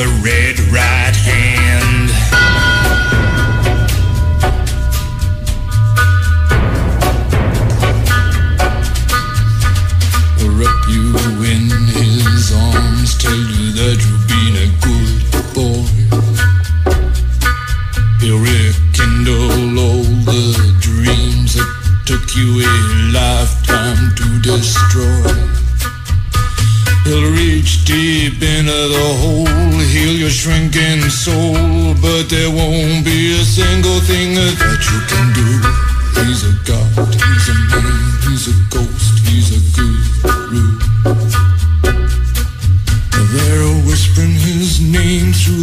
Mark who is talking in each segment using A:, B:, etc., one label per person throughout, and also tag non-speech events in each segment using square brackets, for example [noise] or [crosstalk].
A: the red.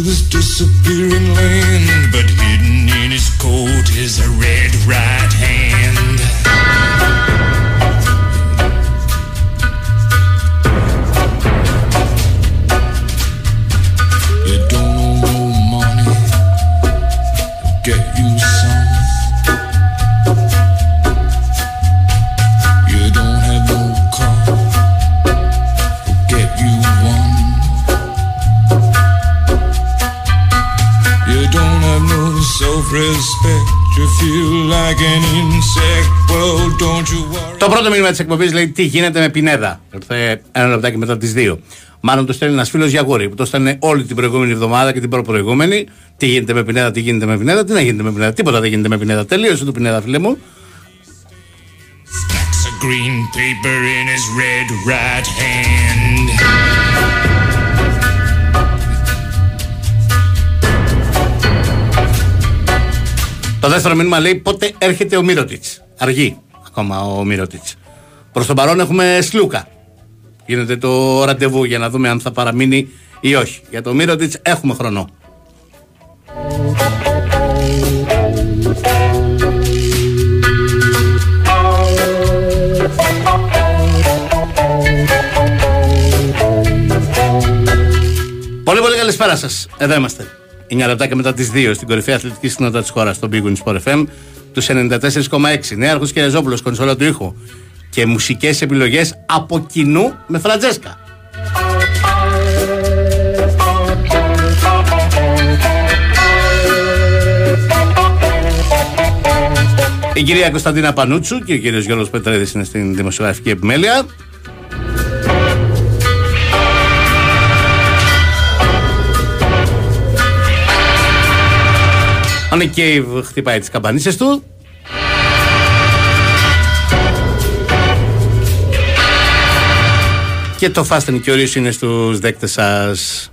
A: This disappearing land, but hidden in his coat is a red right hand. Insect. Well, don't you worry.
B: Το πρώτο μήνυμα της εκπομπής λέει τι γίνεται με Πινέδα. Ήρθε ένα λεπτάκι μετά τις 2. Μάλλον το στέλνει ένας φίλος Γιαγόρη που το στέλνει όλη την προηγούμενη εβδομάδα και την προπροηγούμενη. Τι γίνεται με Πινέδα, τι γίνεται με Πινέδα, τι να γίνεται με Πινέδα. Τίποτα δεν γίνεται με Πινέδα. Τελείωσε το Πινέδα, φίλε μου.
A: Stacks of green paper in his red right hand.
B: Το δεύτερο μήνυμα λέει πότε έρχεται ο Μύρωτιτς; Αργεί ακόμα ο Μύρωτιτ. Προς τον παρόν έχουμε Σλούκα. Γίνεται το ραντεβού για να δούμε αν θα παραμείνει ή όχι. Για το Μύρωτιτ έχουμε χρόνο. Πολύ πολύ καλησπέρα σας. Εδώ είμαστε. 9 λεπτάκια μετά τις 2 στην κορυφαία αθλητική συχνότητα της χώρας, στον Big Win Sport FM, τους 94,6. Νέαρχο και Ρεζόπουλο, κονσόλα του ήχου. Και μουσικές επιλογές από κοινού με Φραντζέσκα. Η κυρία Κωνσταντίνα Πανούτσου και ο κύριος Γιώργος Πετρέδης είναι στην δημοσιογραφική επιμέλεια. Ο Nick Cave χτυπάει τις καμπανίσες του. Και το Fast and Curious είναι στους δέκτες σας.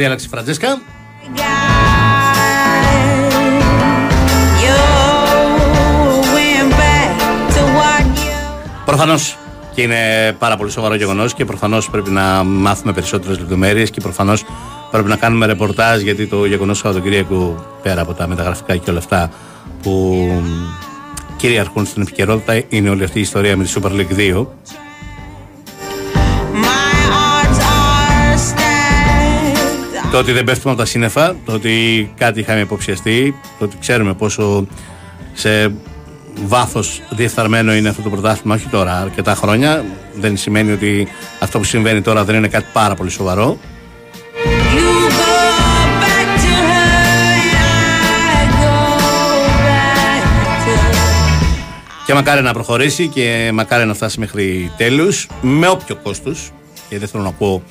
B: Διάλεξη η Φραντζέσκα. Προφανώς και είναι πάρα πολύ σοβαρό γεγονός και προφανώς πρέπει να μάθουμε περισσότερες λεπτομέρειες και προφανώς πρέπει να κάνουμε ρεπορτάζ γιατί το γεγονός του Σαββατοκύριακου πέρα από τα μεταγραφικά και όλα αυτά που κυριαρχούν στην επικαιρότητα είναι όλη αυτή η ιστορία με τη Super League 2. Το ότι δεν πέφτουμε από τα σύννεφα, το ότι κάτι είχαμε υποψιαστεί, το ότι ξέρουμε πόσο σε βάθος διεφθαρμένο είναι αυτό το πρωτάθλημα, όχι τώρα, αρκετά χρόνια. Δεν σημαίνει ότι αυτό που συμβαίνει τώρα δεν είναι κάτι πάρα πολύ σοβαρό. Και Και μακάρι να προχωρήσει και μακάρι να φτάσει μέχρι τέλους με όποιο κόστος και δεν θέλω να πω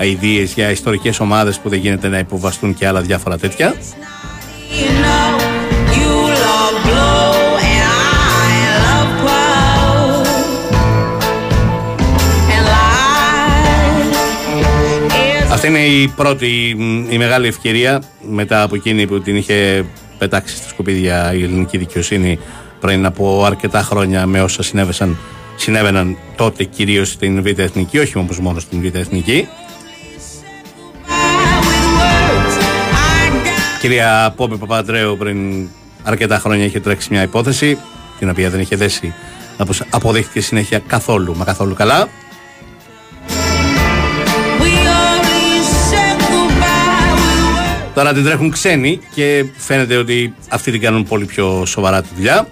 B: ιδέε για ιστορικές ομάδες που δεν γίνεται να υποβαστούν και άλλα διάφορα τέτοια.
C: You know, you love blue and I love purple. And life is
B: Αυτή είναι η πρώτη, μ, η μεγάλη ευκαιρία μετά από εκείνη που την είχε πετάξει στα σκουπίδια η ελληνική δικαιοσύνη πριν από αρκετά χρόνια με όσα συνέβησαν, συνέβαιναν τότε κυρίως στην Β' Εθνική, όχι όμως μόνο στην Β' Εθνική. Κυρία Πόμπη Παπαντρέου πριν αρκετά χρόνια είχε τρέξει μια υπόθεση την οποία δεν είχε δέσει όπως αποδείχθηκε συνέχεια καθόλου μα καθόλου καλά.
C: we only said goodbye with words.
B: Τώρα την τρέχουν ξένοι και φαίνεται ότι αυτοί την κάνουν πολύ πιο σοβαρά τη δουλειά.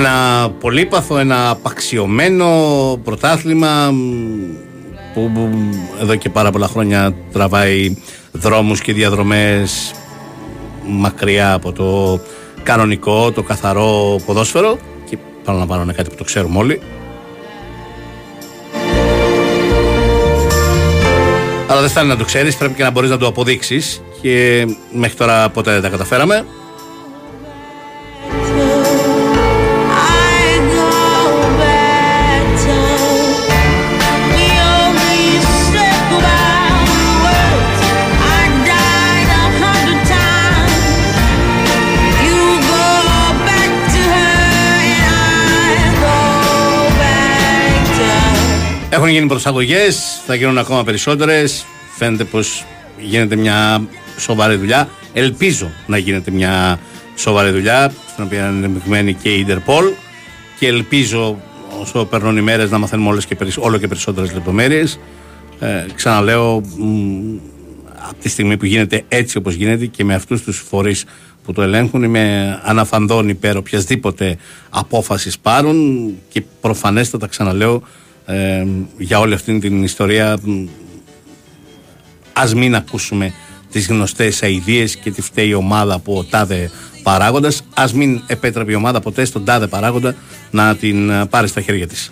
B: Ένα πολύπαθο, ένα απαξιωμένο πρωτάθλημα μ, που που εδώ και πάρα πολλά χρόνια τραβάει δρόμους και διαδρομές μακριά από το κανονικό, το καθαρό ποδόσφαιρο και πάνω να πάνω είναι κάτι που το ξέρουμε όλοι. Αλλά δεν φτάνει να το ξέρεις, πρέπει και να μπορείς να το αποδείξεις και μέχρι τώρα ποτέ δεν τα καταφέραμε. Έχουν γίνει προσαγωγές, θα γίνουν ακόμα περισσότερες. Φαίνεται πως γίνεται μια σοβαρή δουλειά. Ελπίζω να γίνεται μια σοβαρή δουλειά, στην οποία είναι εμπλεκμένη και η Ιντερπολ. Και ελπίζω όσο περνούν οι μέρες να μαθαίνουμε όλες και περισ- όλο και περισσότερες λεπτομέρειες. Ε, ξαναλέω, μ, από τη στιγμή που γίνεται έτσι όπως γίνεται και με αυτούς τους φορείς που το ελέγχουν είμαι αναφανδόν υπέρ οποιασδήποτε απόφασης πάρουν και προφανέστατα ξαναλέω ε, για όλη αυτή την ιστορία μ, ας μην ακούσουμε τις γνωστές αηδίες και τη φταίει η ομάδα από ο τάδε παράγοντας. Ας μην επέτρεπε η ομάδα ποτέ στον τάδε παράγοντα να την ε, πάρει στα χέρια της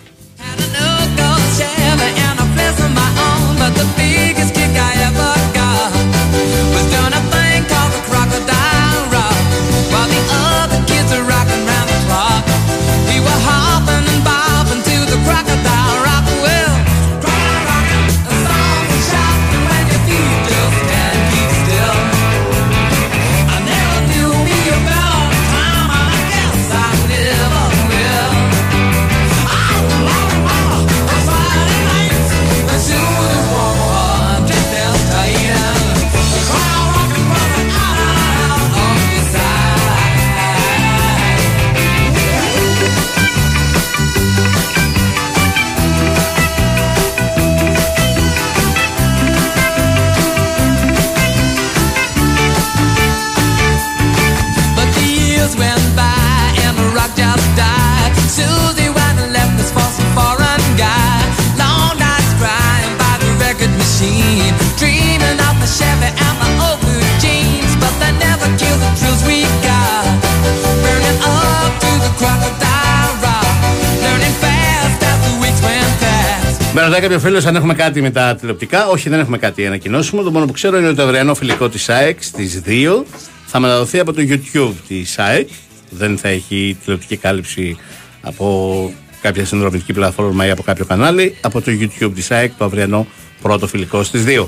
B: κάποιο φίλος αν έχουμε κάτι με τα τηλεοπτικά. Όχι, δεν έχουμε κάτι να ανακοινώσουμε. Το μόνο που ξέρω είναι ότι το αυριανό φιλικό της ΑΕΚ στις 2 θα μεταδοθεί από το YouTube της ΑΕΚ. Δεν θα έχει τηλεοπτική κάλυψη από κάποια συνδρομητική πλατφόρμα ή από κάποιο κανάλι. Από το YouTube της ΑΕΚ το αυριανό πρώτο φιλικό στις 2.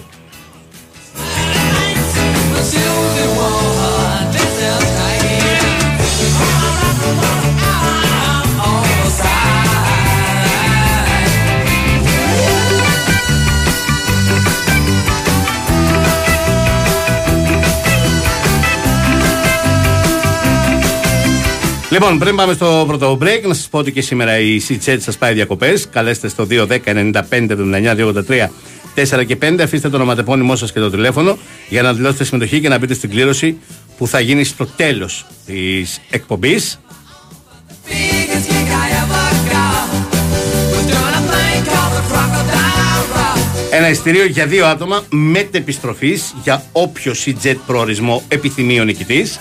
B: Λοιπόν, πριν πάμε στο πρώτο break, να σας πω ότι και σήμερα η CCET σας πάει διακοπές. Καλέστε στο 210 95 79 283 4 και 5. Αφήστε το ονοματεπώνυμό σας και το τηλέφωνο για να δηλώσετε συμμετοχή και να μπείτε στην κλήρωση που θα γίνει στο
D: τέλος της εκπομπής.
B: Ένα εισιτήριο για δύο άτομα μετεπιστροφής για όποιο CJET προορισμό επιθυμεί ο νικητής.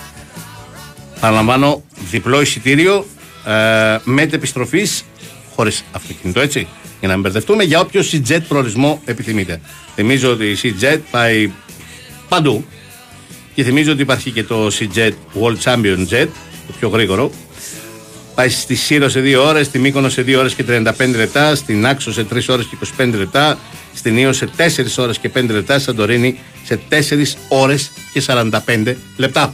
B: Παραλαμβάνω, διπλό εισιτήριο ε, μετεπιστροφή χωρίς αυτοκίνητο, έτσι. Για να μην μπερδευτούμε, για όποιο CJet προορισμό επιθυμείτε. Θυμίζω ότι η CJet πάει παντού. Και θυμίζω ότι υπάρχει και το CJet World Champion Jet, το πιο γρήγορο. Πάει στη Σύρο σε 2 ώρες, στη Μύκονο σε 2 ώρες και 35 λεπτά, στην Άξο σε 3 ώρες και 25 λεπτά, στην Ήο σε 4 ώρες και 5 λεπτά, στη Σαντορίνη σε 4 ώρες και 45 λεπτά.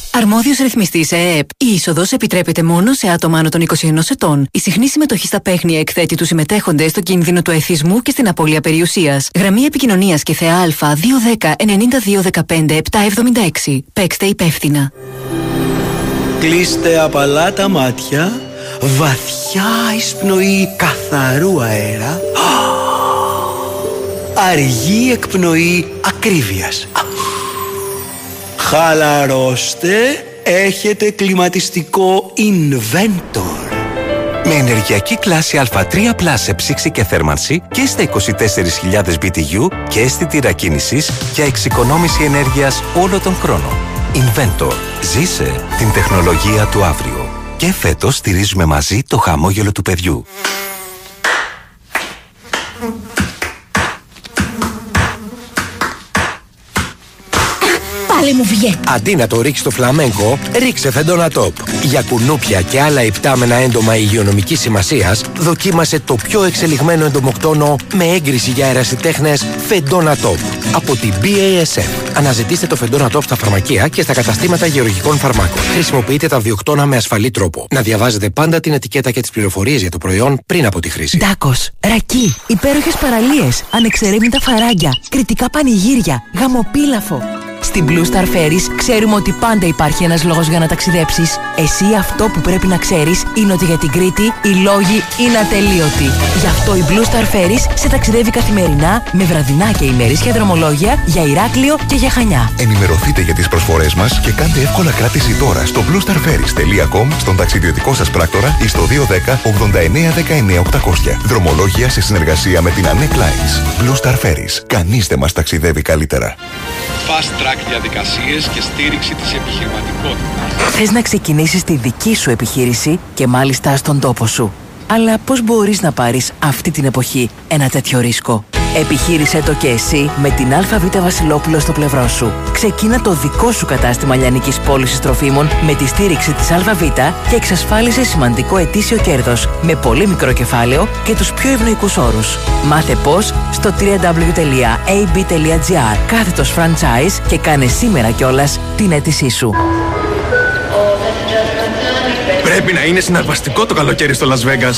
E: Αρμόδιος ρυθμιστής ΕΕΠ. Η είσοδος επιτρέπεται μόνο σε άτομα άνω των 21 ετών. Η συχνή συμμετοχή στα παίχνια εκθέτει τους συμμετέχοντες στο κίνδυνο του εθισμού και στην απώλεια περιουσίας. Γραμμή επικοινωνίας και θεά Α 210 9215 776. Παίξτε υπεύθυνα.
F: Κλείστε απαλά τα μάτια, βαθιά εισπνοή καθαρού αέρα, [gasps] αργή εκπνοή ακρίβειας. Χαλαρώστε, έχετε κλιματιστικό Inventor.
G: Με ενεργειακή κλάση Α3 Plus σε ψήξη και θέρμανση και στα 24.000 BTU και αίσθητη κίνησης για εξοικονόμηση ενέργειας όλο τον χρόνο. Inventor. Ζήσε την τεχνολογία του αύριο. Και φέτος στηρίζουμε μαζί το χαμόγελο του παιδιού.
H: Πάλι μου βγαίνει.
I: Αντί να το ρίξει στο φλαμέγκο, ρίξε φεντόνα τόπ. Για κουνούπια και άλλα υπτάμενα έντομα υγειονομικής σημασίας, δοκίμασε το πιο εξελιγμένο εντομοκτόνο με έγκριση για αερασιτέχνε φεντόνα τόπ. Από την BASF. Αναζητήστε το φεντόνα τόπ στα φαρμακεία και στα καταστήματα γεωργικών φαρμάκων. Χρησιμοποιείτε τα διοκτώνα με ασφαλή τρόπο. Να διαβάζετε πάντα την ετικέτα και τις πληροφορίες για το προϊόν πριν από τη χρήση.
H: Ντάκος, ρακί, υπέροχες παραλίες, ανεξερεύνητα φαράγγια, κριτικά πανηγύρια, γαμοπίλαφο. Στην Blue Star Ferries ξέρουμε ότι πάντα υπάρχει ένας λόγος για να ταξιδέψεις. Εσύ αυτό που πρέπει να ξέρεις είναι ότι για την Κρήτη οι λόγοι είναι ατελείωτοι. Γι' αυτό η Blue Star Ferries σε ταξιδεύει καθημερινά με βραδινά και ημερήσια δρομολόγια για Ηράκλειο και για Χανιά.
J: Ενημερωθείτε για τις προσφορές μας και κάντε εύκολα κράτηση τώρα στο bluestarferries.com, στον ταξιδιωτικό σας πράκτορα ή στο 210 89 19 800. Δρομολόγια σε συνεργασία με την Anec Lines. Blue Star Ferries. Κανείς δεν μας ταξιδεύει καλύτερα.
K: Fast track διαδικασίες και στήριξη της επιχειρηματικότητας.
H: Θες να ξεκινήσεις τη δική σου επιχείρηση και μάλιστα στον τόπο σου. Αλλά πώς μπορείς να πάρεις αυτή την εποχή ένα τέτοιο ρίσκο; Επιχείρησέ το και εσύ με την ΑΒ Βασιλόπουλο στο πλευρό σου. Ξεκίνα το δικό σου κατάστημα λιανικής πώλησης τροφίμων με τη στήριξη της ΑΒ και εξασφάλισε σημαντικό ετήσιο κέρδος με πολύ μικρό κεφάλαιο και τους πιο ευνοϊκούς όρους. Μάθε πώς στο www.ab.gr κάθετος franchise και κάνε σήμερα κιόλας την αίτησή σου.
L: Πρέπει να είναι συναρπαστικό το καλοκαίρι στο Las Vegas.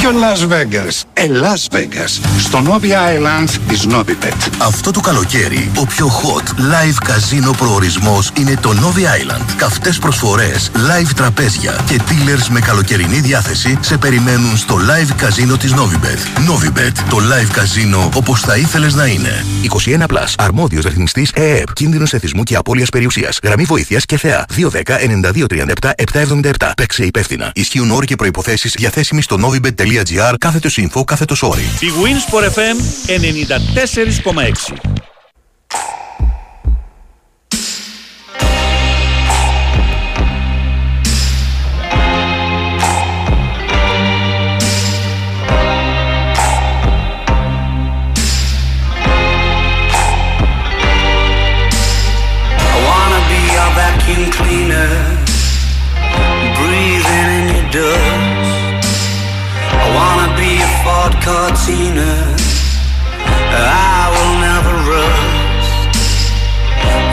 M: Ποιο Las Vegas; Ε, Las Vegas. Στο Novi Island της Novibet.
N: Αυτό το καλοκαίρι, ο πιο hot live καζίνο προορισμός είναι το Novi Island. Καυτές προσφορές, live τραπέζια και dealers με καλοκαιρινή διάθεση σε περιμένουν στο live καζίνο της Novibet. Novibet, το live καζίνο όπως θα ήθελες να είναι.
J: 21 Plus. Αρμόδιος ρυθμιστής ΕΕΠ. Κίνδυνος εθισμού και απώλειας περιουσίας. Γραμμή βοήθειας και θεά. 210 9237 777. Παίξε υπεύθυνα. Ισχύουν όροι και προϋποθέσεις διαθέσιμοι στο novibet.gr κάθετος info κάθετος όροι.
O: Η Winsport FM 94,6.
F: Cortina. I will never rust.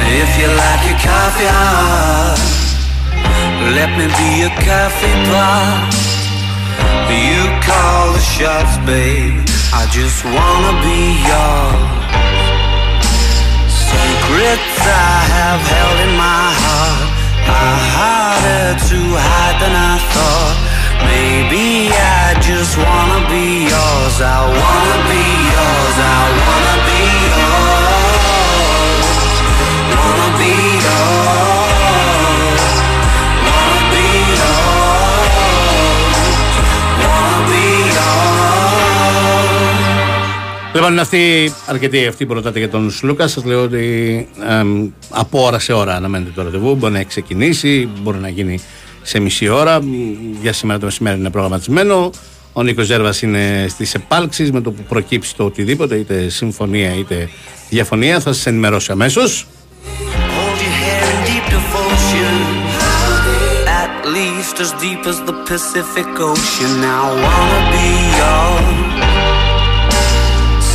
F: If you like your
P: coffee hot, let me be your coffee pot. You call the shots, babe. I just wanna be yours. Secrets I have held in my heart. Are harder to hide than I thought. Maybe I just wanna be yours. I wanna be yours. I wanna be yours. Wanna be yours. Wanna be yours. Wanna be yours.
B: Λοιπόν, είναι αυτή αρκετή αυτή που ρωτάτε για τον Σλούκα. Σας λέω ότι εμ, από ώρα σε ώρα αναμένεται το ραντεβού. Μπορεί να έχει ξεκινήσει, μπορεί να γίνει σε μισή ώρα. Μ, Για σήμερα το μεσημέρι είναι προγραμματισμένο. Ο Νίκος Ζέρβας είναι στις επάλξεις με το που προκύψει το οτιδήποτε, είτε συμφωνία είτε διαφωνία. Θα σας ενημερώσει αμέσως.
P: Hold your hair in deep devotion. At least as deep as the Pacific Ocean. I wanna be yours.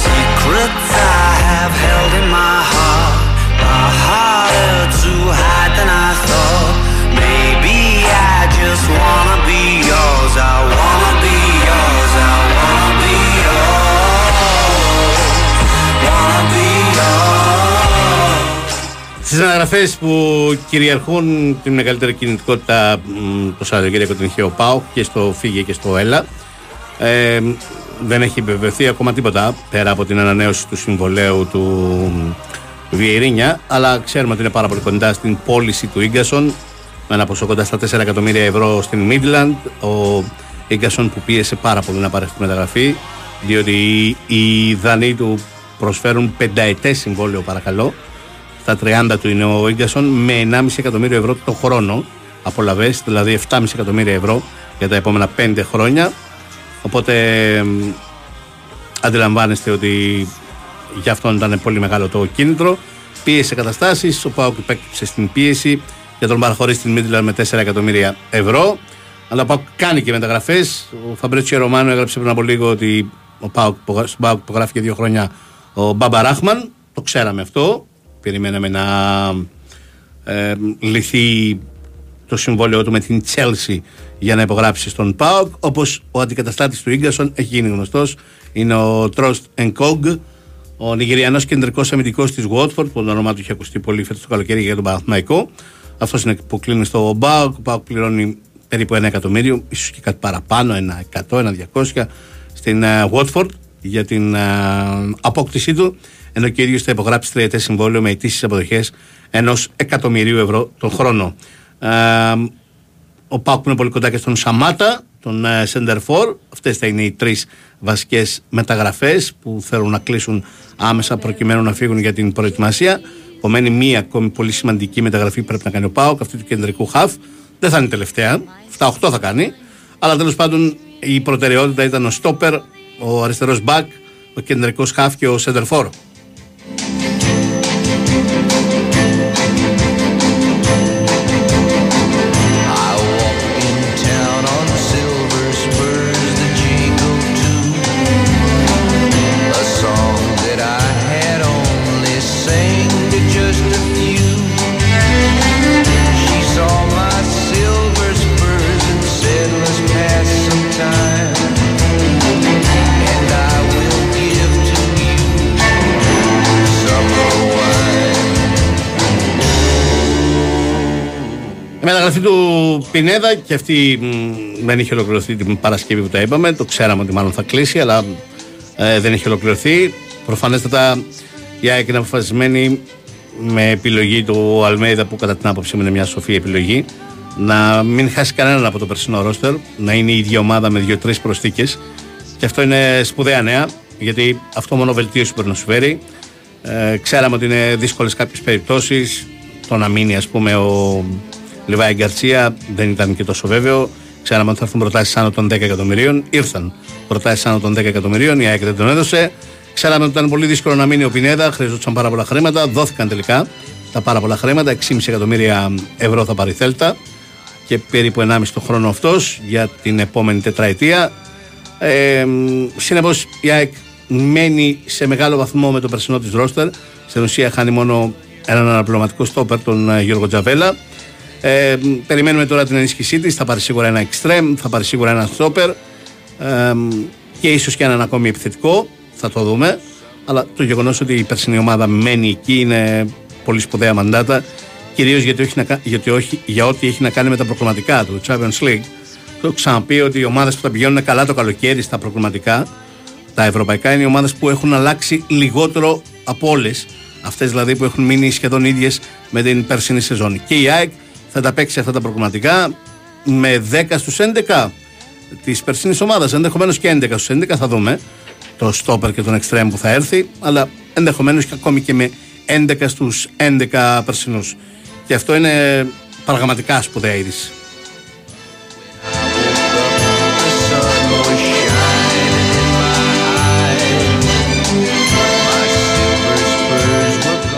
P: Secrets I have held in my heart
B: Στις αναγραφές που κυριαρχούν την μεγαλύτερη κινητικότητα μ, το Σαββατοκύριακο την είχε ο Πάοκ και στο Φύγε και στο Έλα. Ε, δεν έχει επιβεβαιωθεί ακόμα τίποτα πέρα από την ανανέωση του συμβολέου του Βιερίνια, αλλά ξέρουμε ότι είναι πάρα πολύ κοντά στην πώληση του Ίγκασον με ένα ποσό κοντά στα 4 εκατομμύρια ευρώ στην Midland. Ο Ίγκασον που πίεσε πάρα πολύ να πάρει αυτή τη μεταγραφή, διότι οι, οι Δανείοι του προσφέρουν πενταετές συμβόλαιο παρακαλώ στα 30 του είναι ο Ίγκασον με 1,5 εκατομμύριο ευρώ το χρόνο απολαβές, δηλαδή 7,5 εκατομμύρια ευρώ για τα επόμενα 5 χρόνια. Οπότε μ, αντιλαμβάνεστε ότι για αυτόν ήταν πολύ μεγάλο το κίνητρο. Πίεσε καταστάσεις. Ο Πάοκ υπέκυψε στην πίεση για τον παραχωρήσει στην Μίτλερ με 4 εκατομμύρια ευρώ. Αλλά ο Πάοκ κάνει και μεταγραφές. Ο Φαμπρέτσιο Ρωμάνο έγραψε πριν από λίγο ότι ο Πάοκ, στον Πάοκ υπογράφει για δύο χρόνια ο Μπάμπα Ράχμαν. Το ξέραμε αυτό. Περιμέναμε να ε, λυθεί το συμβόλαιο του με την Chelsea για να υπογράψει στον ΠΑΟΚ. Όπως ο αντικαταστάτης του γκασον έχει γίνει γνωστός, είναι ο Τρόστ Ενκόγκ, ο Νιγηριανός κεντρικός αμυντικός της Watford, που το όνομά του είχε ακουστεί πολύ φέτος το καλοκαίρι για τον Παναθηναϊκό. Αυτός είναι που κλείνει στο ΠΑΟΚ. Ο ΠΑΟΚ πληρώνει περίπου ένα εκατομμύριο, ίσως και κάτι παραπάνω, ένα 100, ένα 200 στην ε, Watford για την ε, απόκτησή του ενώ και ίδιος θα υπογράψει τριετές συμβόλαιο με αιτήσεις αποδοχές ενός εκατομμυρίου ευρώ τον χρόνο. Ε, ο Πάουκ είναι πολύ κοντά και στον Σαμάτα, τον ε, Center 4. Αυτές θα είναι οι τρεις βασικές μεταγραφές που θέλουν να κλείσουν άμεσα προκειμένου να φύγουν για την προετοιμασία. Επομένω, μία ακόμη πολύ σημαντική μεταγραφή που πρέπει να κάνει ο Πάουκ, αυτή του κεντρικού χαφ. Δεν θα είναι τελευταία, 7-8 θα κάνει. Αλλά τέλος πάντων η προτεραιότητα ήταν ο Στόπερ, ο αριστερός Μπακ, ο κεντρικός χαφ και ο Center
P: 4. Bye.
B: Η μεταγραφή του Πινέδα και αυτή μ, δεν είχε ολοκληρωθεί την Παρασκευή που τα είπαμε. Το ξέραμε ότι μάλλον θα κλείσει, αλλά ε, δεν έχει ολοκληρωθεί. Προφανέστατα η ΑΕΚ είναι αποφασισμένη με επιλογή του Αλμέιδα που κατά την άποψή μου είναι μια σοφή επιλογή να μην χάσει κανέναν από το περσινό ρόστερ, να είναι η ίδια ομάδα με δύο-τρεις προσθήκες. Και αυτό είναι σπουδαία νέα, γιατί αυτό μόνο βελτίωση μπορεί να σου φέρει. Ε, ξέραμε ότι είναι δύσκολες κάποιες περιπτώσεις. Το να μείνει, ας πούμε, ο Λιβάη Γκαρσία δεν ήταν και τόσο βέβαιο. Ξέραμε ότι θα έρθουν προτάσεις άνω των 10 εκατομμυρίων. Ήρθαν προτάσεις άνω των 10 εκατομμυρίων. Η ΑΕΚ δεν τον έδωσε. Ξέραμε ότι ήταν πολύ δύσκολο να μείνει ο Πινέδα. Χρειαζόταν πάρα πολλά χρήματα. Δόθηκαν τελικά τα πάρα πολλά χρήματα. 6,5 εκατομμύρια ευρώ θα πάρει η Θέλτα και περίπου 1,5 το χρόνο αυτός για την επόμενη τετραετία. Ε, Συνεπώς η ΑΕΚ μένει σε μεγάλο βαθμό με το περσινό της ρόστερ. Στην ουσία χάνει μόνο έναν αναπληρωματικό στόπερ, τον ε, Γιώργο Τζαβέλα. Ε, περιμένουμε τώρα την ενίσχυσή της. Θα πάρει σίγουρα ένα extreme, θα πάρει σίγουρα ένα στόπερ ε, και ίσως και έναν ακόμη επιθετικό. Θα το δούμε. Αλλά το γεγονός ότι η περσινή ομάδα μένει εκεί είναι πολύ σπουδαία μαντάτα. Κυρίως γιατί, όχι να κα- γιατί όχι, για ό,τι έχει να κάνει με τα προκριματικά του Champions League. Το έχω ξαναπεί ότι οι ομάδες που θα πηγαίνουν καλά το καλοκαίρι στα προκριματικά, τα ευρωπαϊκά, είναι οι ομάδες που έχουν αλλάξει λιγότερο από όλες. Αυτές δηλαδή που έχουν μείνει σχεδόν ίδιες με την περσινή σεζόν. Και η ΑΕΚ θα τα παίξει αυτά τα προκριματικά με 10 στους 11 της περσινή ομάδας. Ενδεχομένως και 11 στους 11 θα δούμε το στόπερ και τον εξτρέμ που θα έρθει, αλλά ενδεχομένως και ακόμη και με 11 στους 11 περσινούς. Και αυτό είναι πραγματικά σπουδαία είδηση.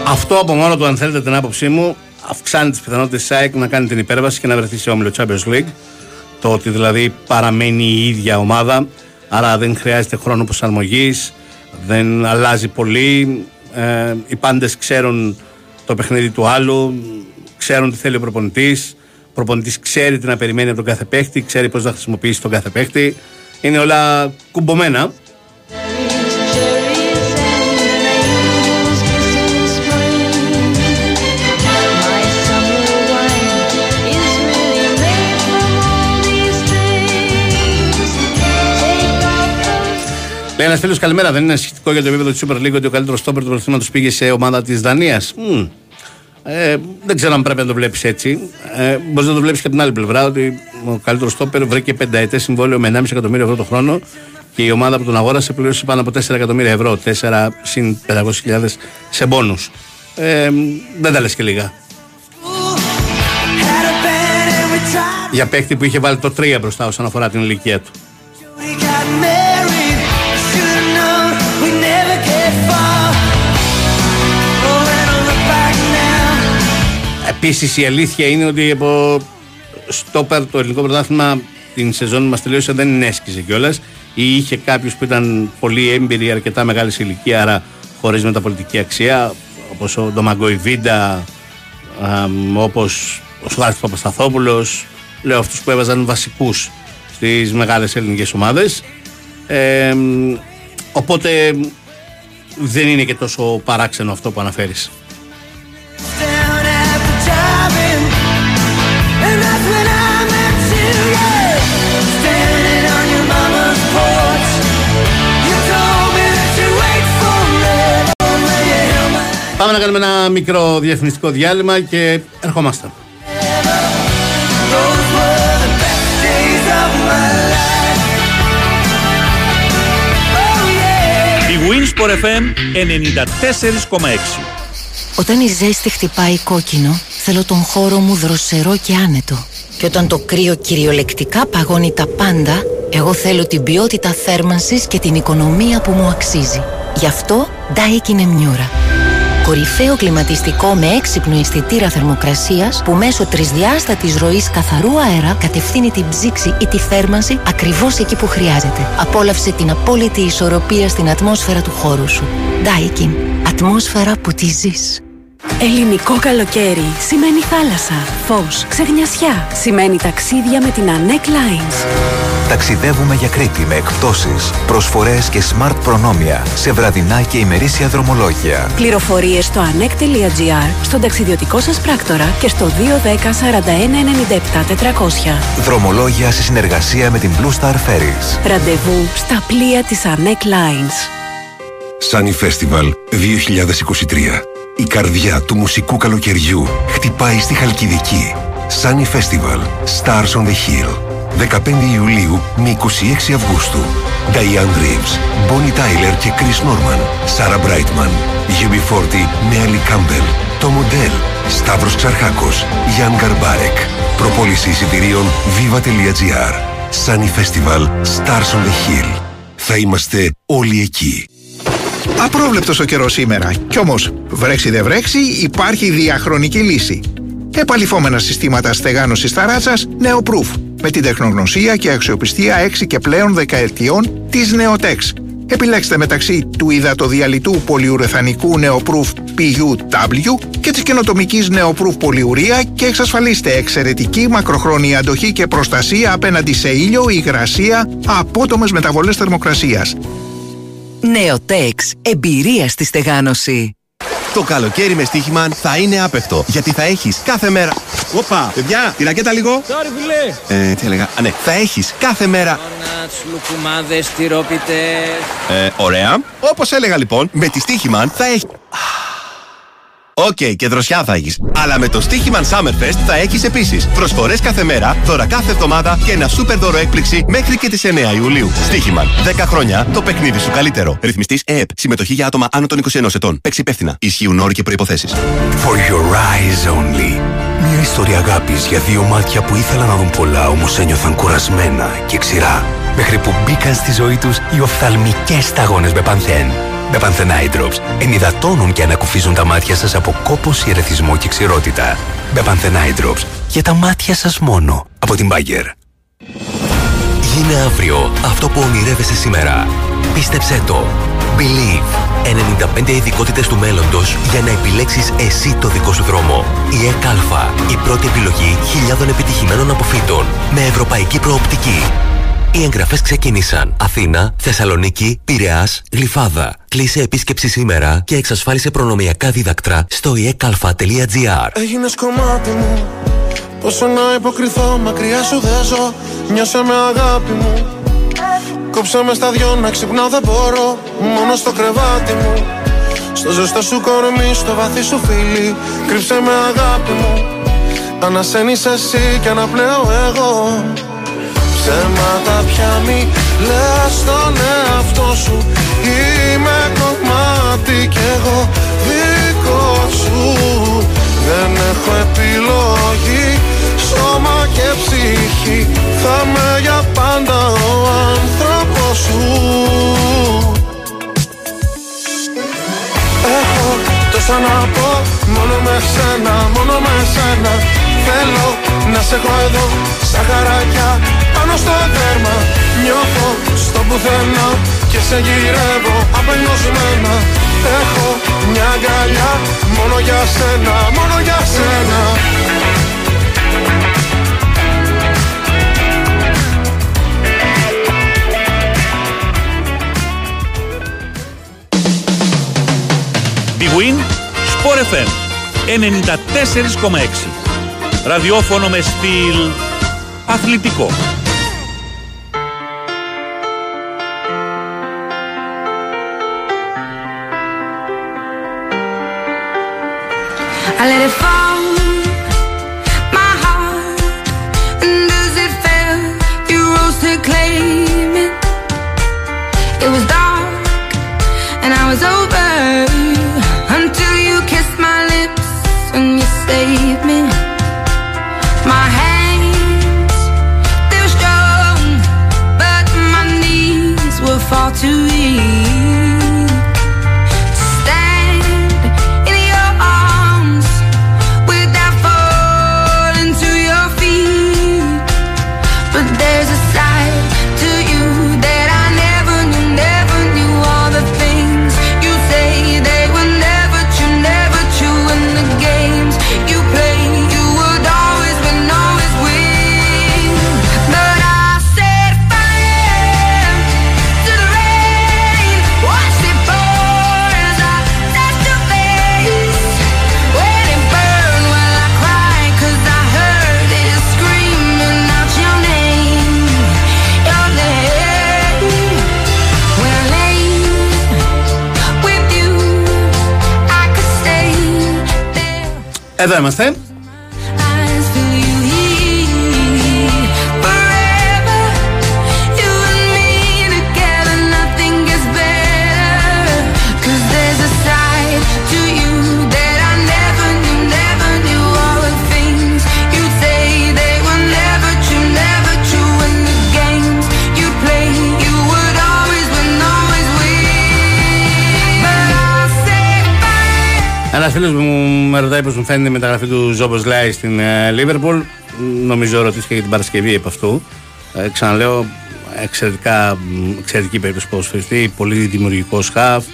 B: Αυτό από μόνο του, αν θέλετε την άποψή μου, αυξάνει τις πιθανότητες της ΑΕΚ να κάνει την υπέρβαση και να βρεθεί σε όμιλο Champions League. Το ότι δηλαδή παραμένει η ίδια ομάδα, άρα δεν χρειάζεται χρόνο προσαρμογής, δεν αλλάζει πολύ. Ε, οι πάντες ξέρουν το παιχνίδι του άλλου, ξέρουν τι θέλει ο προπονητής. Ο προπονητής ξέρει τι να περιμένει από τον κάθε παίχτη, ξέρει πώς να χρησιμοποιήσει τον κάθε παίχτη. Είναι όλα κουμπωμένα. Λέει ένας φίλος, καλημέρα. Δεν είναι σχετικό για το επίπεδο της Super League ότι ο καλύτερος στόπερ του πρωταθλήματο πήγε σε ομάδα της Δανίας. Ε, δεν ξέρω αν πρέπει να το βλέπεις έτσι. Ε, Μπορείς να το βλέπεις και από την άλλη πλευρά ότι ο καλύτερος στόπερ βρήκε πενταετέ συμβόλαιο με 1,5 εκατομμύριο ευρώ το χρόνο και η ομάδα που τον αγόρασε πλήρωσε πάνω από 4 εκατομμύρια ευρώ. 4 συν 500.000 σε μπόνους. Ε, δεν τα λες και λίγα. Για παίκτη που είχε βάλει το 3 μπροστά όσον αφορά την ηλικία του. Επίσης η αλήθεια είναι ότι από στόπερ το ελληνικό πρωτάθλημα την σεζόν μας τελείωσε δεν έσκησε κιόλας ή είχε κάποιους που ήταν πολύ έμπειροι, αρκετά μεγάλης ηλικία, άρα χωρίς μεταπολιτική αξία, όπως ο Ντομαγκόη Βίντα, όπως ο Σουάρτη Παπασταθόπουλος. Λέω αυτούς που έβαζαν βασικούς στις μεγάλες ελληνικές ομάδες. Ε, οπότε δεν είναι και τόσο παράξενο αυτό που αναφέρεις. Πάμε να κάνουμε ένα μικρό διαφημιστικό διάλειμμα και ερχόμαστε.
O: Η Winsport FM 94,6
Q: Όταν η ζέστη χτυπάει κόκκινο, θέλω τον χώρο μου δροσερό και άνετο. Και όταν το κρύο κυριολεκτικά παγώνει τα πάντα, εγώ θέλω την ποιότητα θέρμανσης και την οικονομία που μου αξίζει. Γι' αυτό Daikin Emmiura. Κορυφαίο κλιματιστικό με έξυπνο αισθητήρα θερμοκρασίας που μέσω τρισδιάστατης ροής καθαρού αέρα κατευθύνει την ψήξη ή τη θέρμανση ακριβώς εκεί που χρειάζεται. Απόλαυσε την απόλυτη ισορροπία στην ατμόσφαιρα του χώρου σου. Daikin. Ατμόσφαιρα που τη ζεις.
R: Ελληνικό καλοκαίρι σημαίνει θάλασσα, φως, ξεγνιασιά. Σημαίνει ταξίδια με την ANEC Lines.
G: Ταξιδεύουμε για Κρήτη με εκπτώσεις, προσφορές και smart προνόμια σε βραδινά και ημερήσια δρομολόγια.
R: Πληροφορίες στο anec.gr, στον ταξιδιωτικό σας πράκτορα και στο 210 41 97 400.
G: Δρομολόγια σε συνεργασία με την Blue Star Ferries.
R: Ραντεβού στα πλοία της ANEC Lines.
S: Sunny Festival 2023. Η καρδιά του μουσικού καλοκαιριού χτυπάει στη Χαλκιδική. Sunny Festival Stars on the Hill. 15 Ιουλίου με 26 Αυγούστου. Diane Reeves, Bonnie Tyler και Chris Norman. Sarah Brightman, UB40 με Ali Campbell. Το μοντέλ Σταύρος Ξαρχάκος, Γιάν Γκαρμπάρεκ. Προπόληση εισιτηρίων viva.gr. Sunny Festival Stars on the Hill. Θα είμαστε όλοι εκεί.
T: Απρόβλεπτος ο καιρός σήμερα. Κι όμως, βρέξει δεν βρέξει, υπάρχει διαχρονική λύση. Επαλυφόμενα συστήματα στεγάνωσης ταράτσας Neoproof. Με την τεχνογνωσία και αξιοπιστία 6 και πλέον δεκαετιών της Neotex. Επιλέξτε μεταξύ του υδατοδιαλυτού πολυουρεθανικού νεοπρούφ PUW και της καινοτομικής νεοπρούφ πολυουρία και εξασφαλίστε εξαιρετική μακροχρόνια αντοχή και προστασία απέναντι σε ήλιο, υγρασία, απότομες μεταβολές θερμοκρασίας.
H: Neotex. Εμπειρία στη στεγάνωση.
U: Το καλοκαίρι με Stoiximan θα είναι άπαιχτο. Γιατί θα έχεις κάθε μέρα. Όπα, παιδιά, τη ρακέτα λίγο.
V: Sorry, φίλε.
U: Ε, τι έλεγα; Α, ναι, θα έχεις κάθε μέρα.
V: Ντόνατς, λουκουμάδες, τυρόπιτες.
U: Ε, ωραία. Όπως έλεγα λοιπόν, με τη Stoiximan θα έχει. Οκ, και δροσιά θα έχεις. Αλλά με το Stoiximan Summerfest θα έχεις επίσης προσφορές κάθε μέρα, δώρα κάθε εβδομάδα και ένα σούπερ δώρο έκπληξη μέχρι και τις 9 Ιουλίου. Stoiximan. 10 χρόνια το παιχνίδι σου καλύτερο. Ρυθμιστής ΕΕΠ. Συμμετοχή για άτομα άνω των 21 ετών. Παίξει υπεύθυνα. Ισχύουν όροι και προποθέσει.
G: For your eyes only. Μια ιστορία αγάπης για δύο μάτια που ήθελαν να δουν πολλά, όμως ένιωθαν κουρασμένα και ξηρά. Μέχρι που μπήκαν στη ζωή τους οι οφθαλμικές σταγόνες με πανθέν. Με Eye Drops ενυδατώνουν και ανακουφίζουν τα μάτια σας από κόπωση, ερεθισμό και ξηρότητα. Με Eye Drops για τα μάτια σας μόνο. Από την Bayer. Γίνε αύριο αυτό που ονειρεύεσαι σήμερα. Πίστεψέ το. Believe. 95 ειδικότητες του μέλλοντος για να επιλέξεις εσύ το δικό σου δρόμο. Η ΕΚΑΛΦΑ. Η πρώτη επιλογή χιλιάδων επιτυχημένων αποφύτων. Με ευρωπαϊκή προοπτική. Οι εγγραφές ξεκίνησαν. Αθήνα, Θεσσαλονίκη, Πειραιάς, Γλυφάδα. Κλείσε επίσκεψη σήμερα και εξασφάλισε προνομιακά δίδακτρα στο ekalfa.gr.
W: Έγινε κομμάτι μου. Πόσο να υποκριθώ, μακριά σου δεν ζω. Νιώσε με αγάπη μου. Κόψε με στα δυο να ξυπνάω δεν μπορώ. Μόνο στο κρεβάτι μου. Στο ζεστό σου κορμί, στο βαθύ σου φίλι. Κρύψε με αγάπη μου. Ανασένεις εσύ και αναπνέω εγώ. Ψέματα πια μη λες στον εαυτό σου. Είμαι κομμάτι κι εγώ δικό σου. Δεν έχω επιλογή Σώμα και ψυχή. Θα με για πάντα ο άνθρωπος σου. Έχω τόσα να πω Μόνο με σένα, μόνο με σένα. Θέλω να σε έχω εδώ Σαν χαράκια πάνω στο δέρμα Νιώθω στο πουθενά Και σε γυρεύω απελπισμένα Έχω μια αγκαλιά Μόνο για σένα, μόνο για σένα
O: Big Win, Sport FM 94,6. Ραδιόφωνο με στυλ αθλητικό.
D: I let it fall,
B: Εδώ είμαστε. Φίλος μου με ρωτάει πώς μου φαίνεται η μεταγραφή του Ζόμπο Λάι στην ε, Λίβερπουλ. Νομίζω ρωτήθηκε για την Παρασκευή επ' αυτού. Ε, ξαναλέω, εξαιρετικά, μ, εξαιρετική περίπτωση ποδοσφαιριστή, πολύ δημιουργικό χαφ,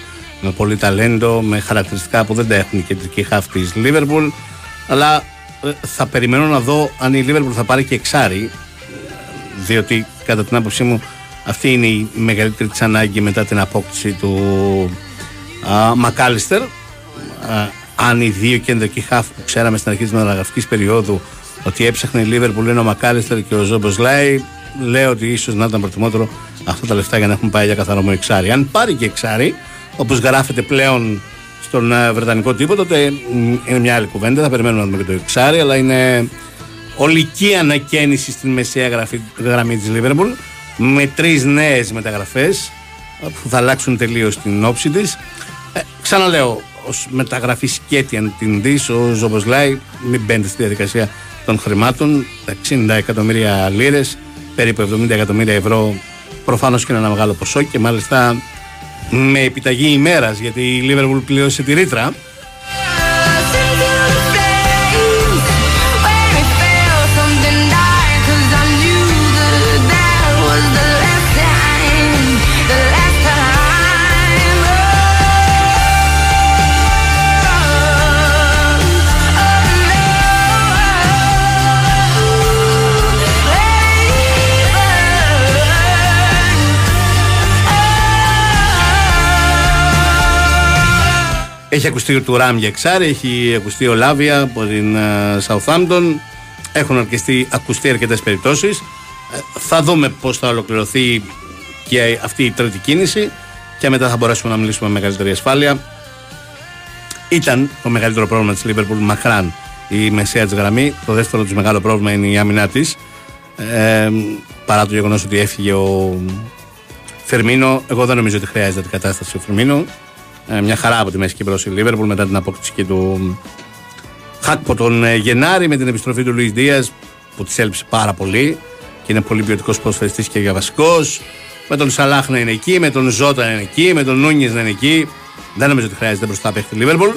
B: με πολύ ταλέντο, με χαρακτηριστικά που δεν τα έχουν οι κεντρικοί χαφ της Λίβερπουλ. Αλλά ε, θα περιμένω να δω αν η Λίβερπουλ θα πάρει και εξάρι, διότι κατά την άποψή μου αυτή είναι η μεγαλύτερη της ανάγκη μετά την απόκτηση του α, Μακάλιστερ. Α, αν οι δύο κεντρικοί χαφ που ξέραμε στην αρχή της μεταγραφικής περίοδου ότι έψαχνε η Λίβερπουλ είναι ο Μακάλιστερ και ο Ζόμπος Λάι, λέω ότι ίσως να ήταν προτιμότερο αυτά τα λεφτά για να έχουν πάει για καθαρό μου εξάρι. Αν πάρει και εξάρι, όπως γράφεται πλέον στον ε, Βρετανικό τύπο, τότε μ, είναι μια άλλη κουβέντα. Θα περιμένουμε να δούμε και το εξάρι, αλλά είναι ολική ανακαίνιση στην μεσαία γραφή, γραμμή της Λίβερπουλ με τρεις νέες μεταγραφές ε, που θα αλλάξουν τελείως την όψη της. Ε, ξαναλέω, ως μεταγραφής σκέτη αν την δεις, ο Ζομποσλάι μην μπαίνετε στη διαδικασία των χρημάτων, τα 60 εκατομμύρια λίρες, περίπου 70 εκατομμύρια ευρώ, προφανώς και είναι ένα μεγάλο ποσό και μάλιστα με επιταγή ημέρας γιατί η Λίβερπουλ πλήρωσε τη ρήτρα Έχει ακουστεί του Ράμ για εξάρι, έχει ακουστεί ο Λάβια από την ε, Southampton. Έχουν αρκεστεί, ακουστεί αρκετές περιπτώσεις. θα δούμε πώς θα ολοκληρωθεί και αυτή η τρίτη κίνηση και μετά θα μπορέσουμε να μιλήσουμε με μεγαλύτερη ασφάλεια. Ήταν το μεγαλύτερο πρόβλημα της Liverpool μακράν η μεσαία της γραμμή. Το δεύτερο τους μεγάλο πρόβλημα είναι η άμυνά της. Ε, παρά το γεγονός ότι έφυγε ο Φερμίνο, εγώ δεν νομίζω ότι χρειάζεται την κατάσταση ο Φερμίνο. Ε, μια χαρά από τη Μέση Κύπρο η Λίβερπουλ μετά την απόκτηση και του Χάκπο τον ε, Γενάρη με την επιστροφή του Λουίς Δίας που της έλειψε πάρα πολύ και είναι πολύ ποιοτικός προσφερειστή και για βασικό. Με τον Σαλάχ να είναι εκεί, με τον Ζώτα να είναι εκεί, με τον Νούνιες να είναι εκεί. Δεν νομίζω ότι χρειάζεται μπροστά παίχτη η Λίβερπουλ.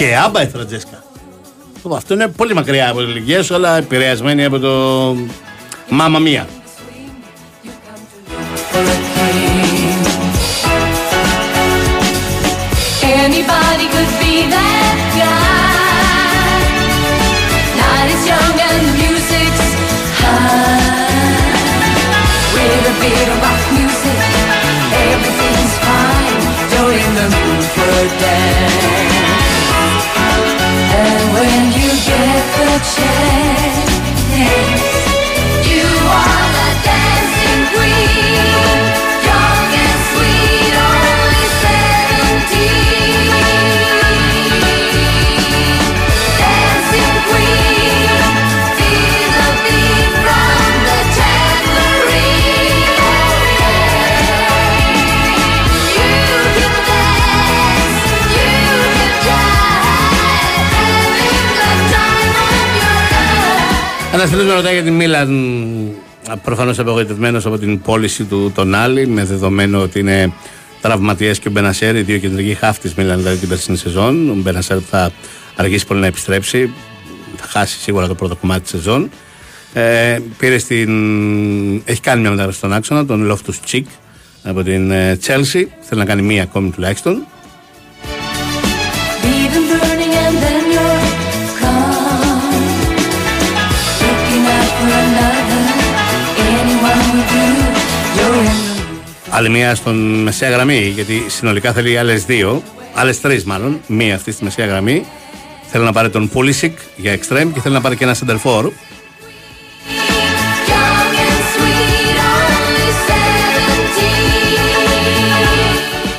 B: Και άμπα η Φραντζέσκα. Λοιπόν, αυτό είναι πολύ μακριά από η λουγέσσα αλλά επηρεασμένη από το μάμα μία. noche. Φίλος με ρωτάει για τη Μίλαν. Προφανώς απογοητευμένος από την πώληση του τον Άλλη, με δεδομένο ότι είναι τραυματίε και ο Μπενασέρ, οι δύο κεντρικοί χάφ της Μίλαν, δηλαδή την περσινή σεζόν. Ο Μπενασέρ θα αργήσει πολύ να επιστρέψει. Θα χάσει σίγουρα το πρώτο κομμάτι της σεζόν. Ε, πήρε στην... Έχει κάνει μια μεταγραφή στον άξονα, τον Λόφτου Τσικ από την ε, Chelsea. Θέλει να κάνει μία ακόμη τουλάχιστον. Άλλη μία στον μεσαία γραμμή, γιατί συνολικά θέλει άλλες δύο, άλλες τρεις μάλλον, μία αυτή στη μεσαία γραμμή. Θέλει να πάρει τον Πούλισικ για extreme και θέλει να πάρει και ένα center for.
D: young and sweet, only seventeen.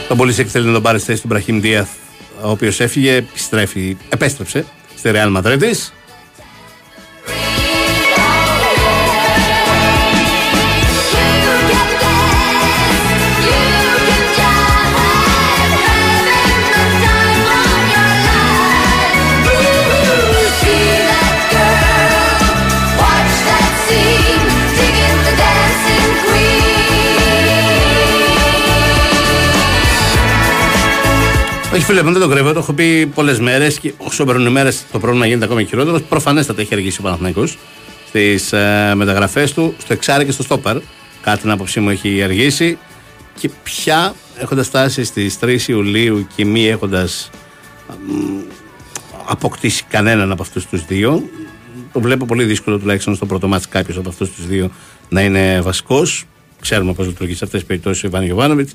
B: Τον Πούλισικ θέλει να τον πάρει στη θέση του Μπραχήμ Δίαθ, ο οποίος έφυγε, επιστρέφει, επέστρεψε στη Real Madrid. Όχι, φίλε μου, δεν το κρύβω. Το έχω πει πολλές μέρες και όσο περνούν οι μέρες το πρόβλημα γίνεται ακόμα χειρότερος. Προφανέστατα έχει αργήσει ο Παναθυναϊκό στις ε, μεταγραφές του, στο εξάρι και στο στόπερ. Κάτι την άποψή μου έχει αργήσει. Και πια έχοντας φτάσει στις 3 Ιουλίου και μη έχοντας αποκτήσει κανέναν από αυτούς τους δύο, το βλέπω πολύ δύσκολο τουλάχιστον στο πρώτο μάτι κάποιος από αυτούς τους δύο να είναι βασικός. Ξέρουμε πώς λειτουργεί σε αυτές τις περιπτώσεις ο Ιβάν Γιοβάνοβιτ.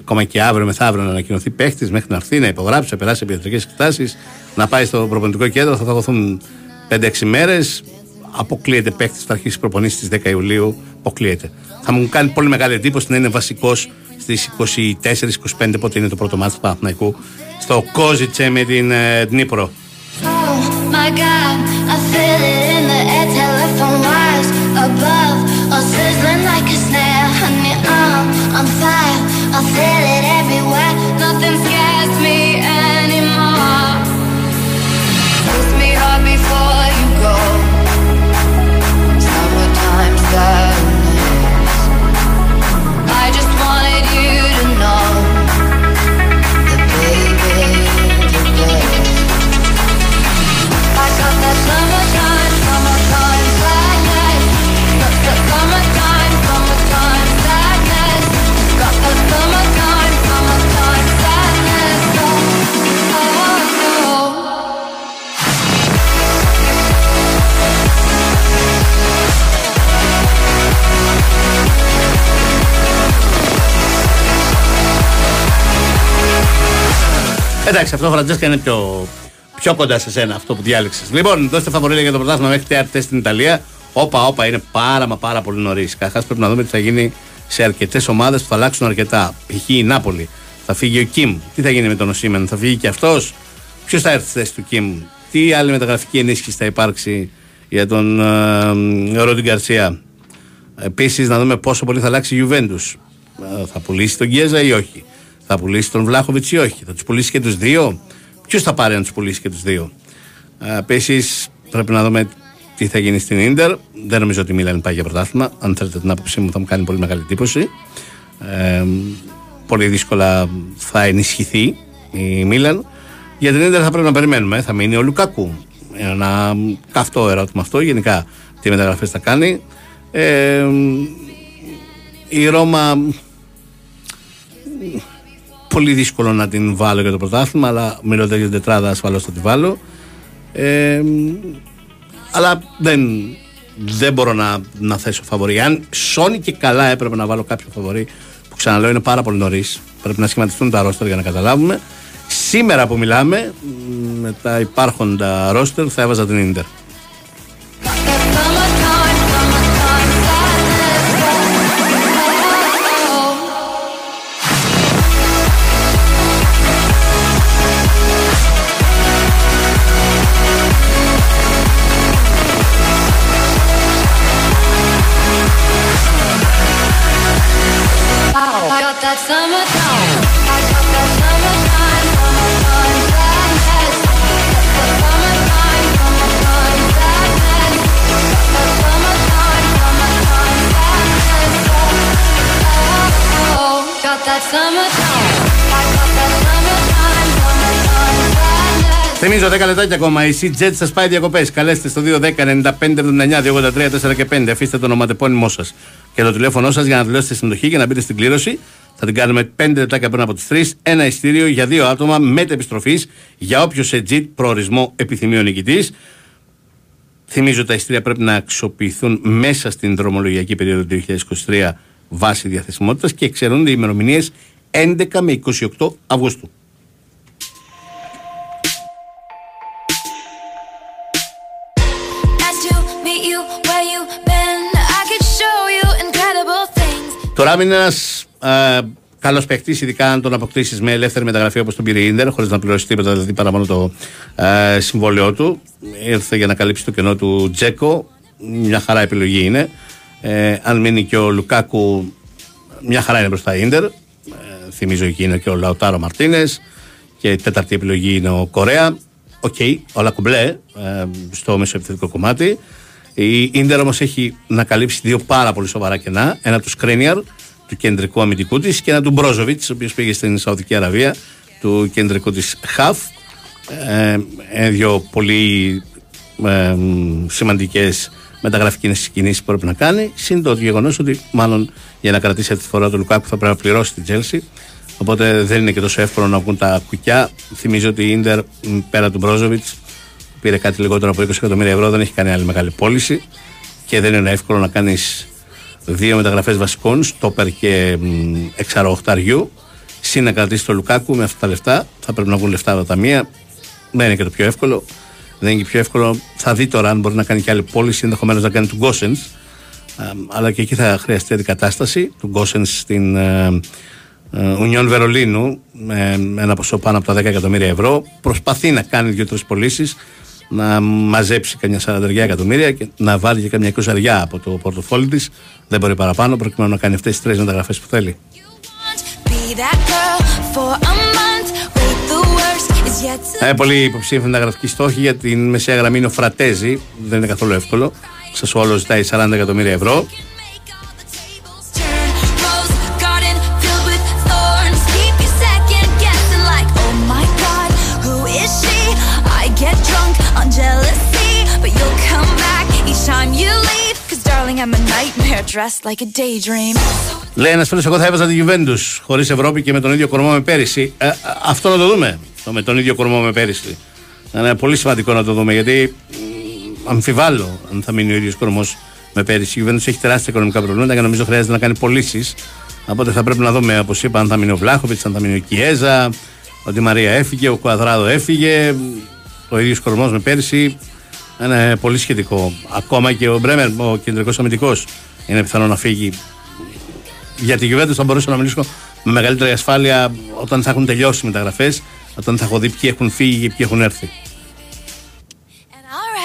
B: Ακόμα και αύριο μεθαύριο να ανακοινωθεί παίχτης μέχρι να έρθει, να υπογράψει, να περάσει από ιατρικές εξετάσει, να πάει στο προπονητικό κέντρο. Θα δοθούν 5-6 μέρες. Αποκλείεται παίχτης που θα αρχίσει προπονήσεις στις 10 Ιουλίου. Αποκλείεται. Θα μου κάνει πολύ μεγάλη εντύπωση να είναι βασικός στις 24-25 πότε είναι το πρώτο μάτι του Παναθηναϊκού στο Κόζιτσε με την ε, Δνήπρο.
D: My God, I feel it everywhere. Nothing's scared.
B: Εντάξει, αυτό Φραντζέσκα είναι πιο, πιο κοντά σε σένα αυτό που διάλεξες. Λοιπόν, δώστε φαβορήλια για το πρωτάθλημα μέχρι τεαρτέ στην Ιταλία. Όπα, όπα, είναι πάρα μα πάρα πολύ νωρίς. Καταρχάς πρέπει να δούμε τι θα γίνει σε αρκετές ομάδες που θα αλλάξουν αρκετά. Π.χ. η Νάπολη. Θα φύγει ο Κιμ. Τι θα γίνει με τον Οσίμεν, θα φύγει και αυτός; Ποιος θα έρθει στη θέση του Κιμ; Τι άλλη μεταγραφική ενίσχυση θα υπάρξει για τον ε, Ρόντι Γκαρσία; Επίσης, να δούμε πόσο πολύ θα αλλάξει η Juventus. Ε, θα πουλήσει τον Γκέζα ή όχι; Θα πουλήσει τον Βλάχοβιτς ή όχι; Θα τους πουλήσει και τους δύο; Ποιος θα πάρει να τους πουλήσει και τους δύο; Επίσης, πρέπει να δούμε τι θα γίνει στην ντερ. Δεν νομίζω ότι η Μίλαν πάει για πρωτάθλημα. Αν θέλετε την άποψή μου, θα μου κάνει πολύ μεγάλη εντύπωση. Ε, πολύ δύσκολα θα ενισχυθεί η Μίλαν. Για την ντερ θα πρέπει να περιμένουμε. Θα μείνει ο Λουκάκου. Ένα καυτό ερώτημα αυτό. Γενικά, τι μεταγραφές θα κάνει. Ε, η Ρώμα πολύ δύσκολο να την βάλω για το πρωτάθλημα, αλλά μιλώντας για την τετράδα ασφαλώς θα τη βάλω. Ε, αλλά δεν, δεν μπορώ να, να θέσω φαβορή. Αν σώνει και καλά έπρεπε να βάλω κάποιο φαβορή, που ξαναλέω είναι πάρα πολύ νωρίς. Πρέπει να σχηματιστούν τα ρόστερ για να καταλάβουμε. Σήμερα που μιλάμε, με τα υπάρχοντα ρόστερ, θα έβαζα την Ιντερ. Θυμίζω 10 λεπτάκια ακόμα. Η CJet σα πάει διακοπές. Καλέστε στο 210-95-79-283 4 και 5. Αφήστε το ονοματεπώνυμό σας και το τηλέφωνό σας για να δηλώσετε συμμετοχή και να μπείτε στην κλήρωση. Θα την κάνουμε 5 λεπτάκια πριν από τις 3. Ένα ειστήριο για δύο άτομα μετεπιστροφή για όποιο JET προορισμό επιθυμεί ο νικητής. Θυμίζω τα ειστήρια πρέπει να αξιοποιηθούν μέσα στην δρομολογιακή περίοδο 2023 βάση διαθεσιμότητας και εξαιρούνται οι ημερομηνίες 11 με 28 Αυγούστου.
D: Things.
B: Τώρα είναι ένας ε, καλός παίκτης, ειδικά αν τον αποκτήσεις με ελεύθερη μεταγραφή όπως τον πήρε η Ιντερ, χωρίς να πληρώσει τίποτα, δηλαδή παρά μόνο το ε, συμβόλαιό του. Ήρθε για να καλύψει το κενό του Τζέκο. Μια χαρά επιλογή είναι. Ε, αν μείνει και ο Λουκάκου, μια χαρά είναι μπροστά η Ίντερ. Ε, θυμίζω εκεί είναι και ο Λαουτάρο Μαρτίνες. Και η τέταρτη επιλογή είναι ο Κορέα. Οκ, όλα κομπλέ ε, στο μεσοεπιθετικό κομμάτι. Η Ίντερ όμως έχει να καλύψει δύο πάρα πολύ σοβαρά κενά. Ένα του Σκρίνιαρ, του κεντρικού αμυντικού της, και ένα του Μπρόζοβιτς, ο οποίος πήγε στην Σαουδική Αραβία. του κεντρικού της χαφ. Ε, ε, δύο πολύ ε, σημαντικές μεταγραφικές κινήσεις που πρέπει να κάνει. Συν το γεγονός ότι μάλλον για να κρατήσει αυτή τη φορά τον Λουκάκου θα πρέπει να πληρώσει την Τσέλσι. Οπότε δεν είναι και τόσο εύκολο να βγουν τα κουκιά. Θυμίζω ότι η Ιντερ μ, πέρα του Μπρόζοβιτς πήρε κάτι λιγότερο από 20 εκατομμύρια ευρώ, δεν έχει κάνει άλλη μεγάλη πώληση και δεν είναι εύκολο να κάνεις δύο μεταγραφές βασικών, στόπερ και μ, εξαροχταριού. Συν να κρατήσει το Λουκάκου με αυτά τα λεφτά. Θα πρέπει να βγουν λεφτά από τα ταμεία. Δεν είναι και το πιο εύκολο. Δεν είναι και πιο εύκολο. Θα δει τώρα αν μπορεί να κάνει και άλλη πώληση, ενδεχομένως να κάνει του Γκόσεν. Αλλά και εκεί θα χρειαστεί αντικατάσταση του Γκόσεν στην ε, ε, Ουνιόν Βερολίνου με ένα ποσό πάνω από τα 10 εκατομμύρια ευρώ. Προσπαθεί να κάνει δύο-τρεις πωλήσεις, να μαζέψει καμιά 40 εκατομμύρια και να βάλει και καμιά εικοσαριά από το πορτοφόλι της. Δεν μπορεί παραπάνω προκειμένου να κάνει αυτές τις τρεις μεταγραφές που θέλει.
D: Be that girl for a month. Wait, the worst is yet to
B: Ε, πολύ υποψήφια μεταγραφική στόχη για την μεσαία γραμμή είναι ο Φρατέζη. Δεν είναι καθόλου εύκολο. Σας όλο ζητάει 40 εκατομμύρια ευρώ.
D: I'm a nightmare dressed like a daydream.
B: Λέει ένας φίλος, εγώ θα έβαζα τη Juventus χωρίς Ευρώπη και με τον ίδιο κορμό με πέρυσι. Ε, α, αυτό να το δούμε. Το με τον ίδιο κορμό με πέρυσι. Είναι πολύ σημαντικό να το δούμε γιατί μ, αμφιβάλλω αν θα μείνει ο ίδιος κορμός με πέρυσι. Η Juventus έχει τεράστια οικονομικά προβλήματα και νομίζω χρειάζεται να κάνει πωλήσεις. Οπότε θα πρέπει να δούμε, όπως είπα, αν θα μείνει ο Βλάχοβιτς, αν θα μείνει ο Κιέζα, ο Τη Μαρία έφυγε, ο Κουαδράδο έφυγε. Ο ίδιος κορμός με πέρυσι είναι πολύ σχετικό. Ακόμα και ο Μπρέμερ, ο κεντρικός αμυντικός, είναι πιθανό να φύγει για τη Juventus θα μπορούσα να μιλήσω με μεγαλύτερη ασφάλεια όταν θα έχουν τελειώσει οι μεταγραφές, όταν θα έχω δει ποιοι έχουν φύγει και ποιοι έχουν έρθει.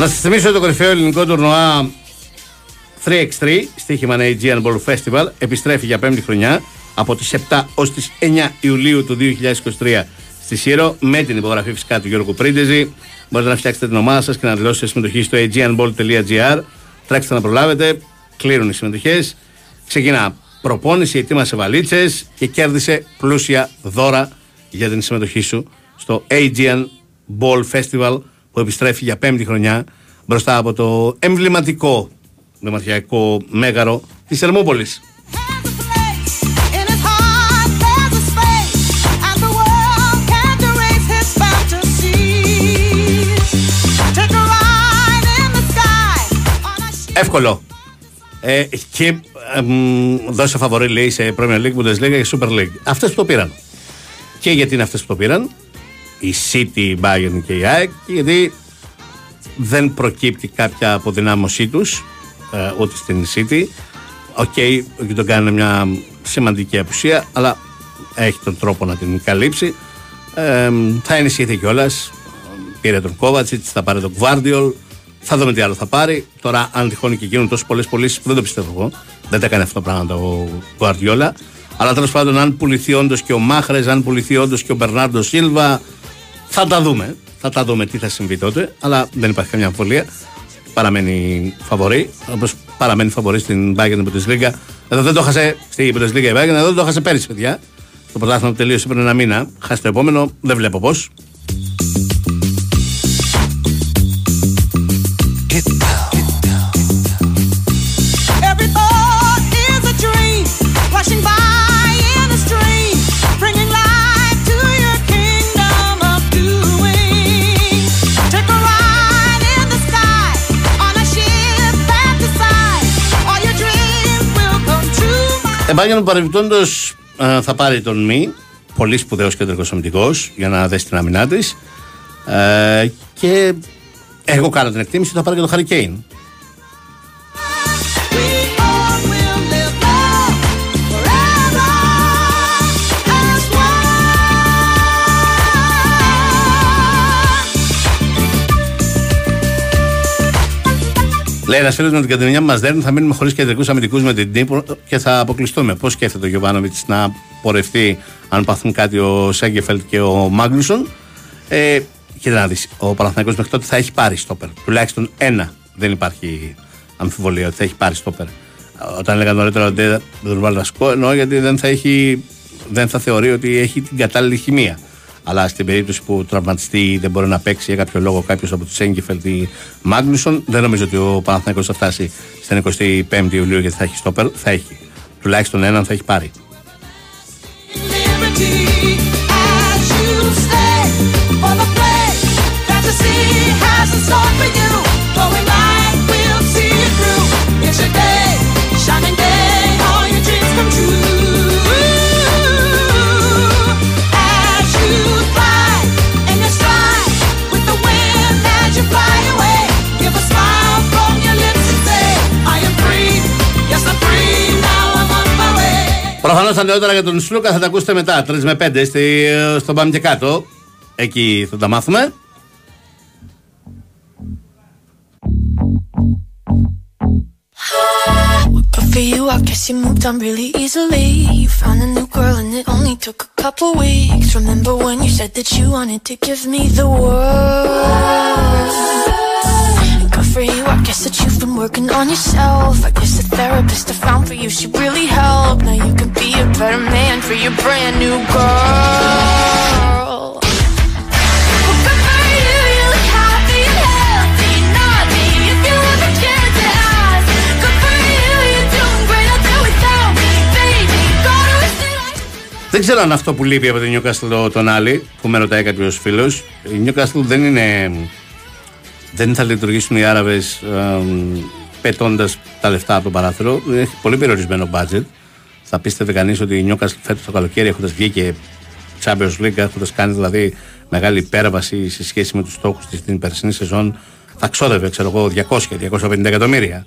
B: Να σας θυμίσω ότι το κορυφαίο ελληνικό τουρνουά 3x3 στοίχημα Aegean Ball Festival επιστρέφει για πέμπτη χρονιά από τις 7 ως τις 9 Ιουλίου του 2023 στη Σύρο με την υπογραφή φυσικά του Γιώργου Πρίντεζη. Μπορείτε να φτιάξετε την ομάδα σας και να δηλώσετε συμμετοχή στο aegeanball.gr Τρέξτε να προλάβετε, κλείνουν οι συμμετοχές. Ξεκινά προπόνηση, ετοίμασε βαλίτσες και κέρδισε πλούσια δώρα για την συμμετοχή σου στο Aegean Ball Festival που επιστρέφει για πέμπτη χρονιά μπροστά από το εμβληματικό δημαρχιακό μέγαρο της Θερμούπολης.
D: In his heart there's a space, and the world can't erase his fantasies. Take a ride in the sky.
B: Εύκολο. Ε, και ε, μ, δώσε φαβορή λέει σε Premier League, Bundesliga και Super League. Αυτές που το πήραν. Και γιατί είναι αυτές που το πήραν, η City, η Bayern και η ΑΕΚ, και γιατί δεν προκύπτει κάποια αποδυνάμωσή τους ε, ούτε στην City. OK, ο Γκιουντογκάν είναι μια σημαντική απουσία, αλλά έχει τον τρόπο να την καλύψει. Ε, θα ενισχυθεί κιόλας. Πήρε τον Κόβατσιτς, θα πάρει τον Gvardiol. Θα δούμε τι άλλο θα πάρει. Τώρα, αν τυχόν και γίνουν τόσες πολλές πωλήσεις που δεν το πιστεύω εγώ, δεν τα έκανε αυτό το πράγμα το Guardiola. Αλλά τέλος πάντων, αν πουληθεί όντως και ο Μάχρες, αν πουληθεί όντως και ο Μπερνάρντο Σίλβα, θα τα δούμε. Θα τα δούμε τι θα συμβεί τότε. Αλλά δεν υπάρχει καμιά αμφιβολία. Παραμένει φαβορή. Όπως παραμένει φαβορή στην Bayern Bundesliga. Εδώ δεν το έχασε στη Bundesliga η Bayern, εδώ δεν το έχασε πέρυσι, παιδιά. Το πρωτάθλημα που τελείωσε πριν ένα μήνα. Χάσει το επόμενο, δεν βλέπω
D: πώς. True.
B: Εμπάγγελμα παρεμπιπτόντω θα πάρει τον Μη, πολύ σπουδαίος κεντρικό αμυντικό, για να δέσει την αμυνά της. Ε, και εγώ κάνω την εκτίμηση ότι θα πάρει και τον Harry Λέει ένας φίλος με την κατεμιά που μας δέρνει θα μείνουμε χωρίς κεντρικούς αμυντικούς με την Νύπρο και θα αποκλειστούμε. Πώς σκέφτεται ο Γιωβάνοβιτς να πορευτεί αν πάθουν κάτι ο Σέγκεφελτ και ο Μάγκλουσον. Ε, κοίτα να δεις, ο Παναθηναϊκός μέχρι τότε θα έχει πάρει στόπερ. Τουλάχιστον ένα. Δεν υπάρχει αμφιβολία ότι θα έχει πάρει στόπερ. Όταν έλεγα νωρίτερα ότι δεν τον βάλει βασικό, εννοώ γιατί δεν θα, έχει, δεν θα θεωρεί ότι έχει την κατάλληλη χημεία. Αλλά στην περίπτωση που τραυματιστεί ή δεν μπορεί να παίξει για κάποιο λόγο κάποιος από τους Σέγκεφελτ ή Μάγνουσον, δεν νομίζω ότι ο Παναθηναϊκός θα φτάσει στην 25η Ιουλίου γιατί θα έχει στόπερ. Θα έχει. Τουλάχιστον έναν θα έχει πάρει. Προφανώ τα νεότερα για τον Σλούκα θα τα ακούσετε μετά, 3 με 5 στη, στον Πάμε και κάτω. Εκεί θα τα μάθουμε.
D: But for you, I guess you moved on really easily. You found a new girl and it only took a couple weeks. Remember when you said that you wanted to give me the world? Good for you, I guess that you've been working on yourself. I guess the therapist I found for you, she really helped. Now you can be a better man for your brand new girl. Well, good for you, you look happy and healthy, not me. If you ever cared to ask, good for you, you're doing great out there without me, baby. Gotta wish that
B: Δεν ξέρω αν αυτό που λείπει από την Newcastle τον άλλη, που με ρωτάει κάποιο φίλο. Η Newcastle δεν είναι. Δεν θα λειτουργήσουν οι Άραβες πετώντας τα λεφτά από το παράθυρο. Έχει πολύ περιορισμένο budget. Θα πίστευε κανείς ότι η Newcastle φέτος το καλοκαίρι έχοντας βγει και Champions League, έχοντας κάνει δηλαδή μεγάλη υπέρβαση σε σχέση με τους στόχους της στην περσινή σεζόν, θα ξόδευε, ξέρω εγώ, 200-250 εκατομμύρια.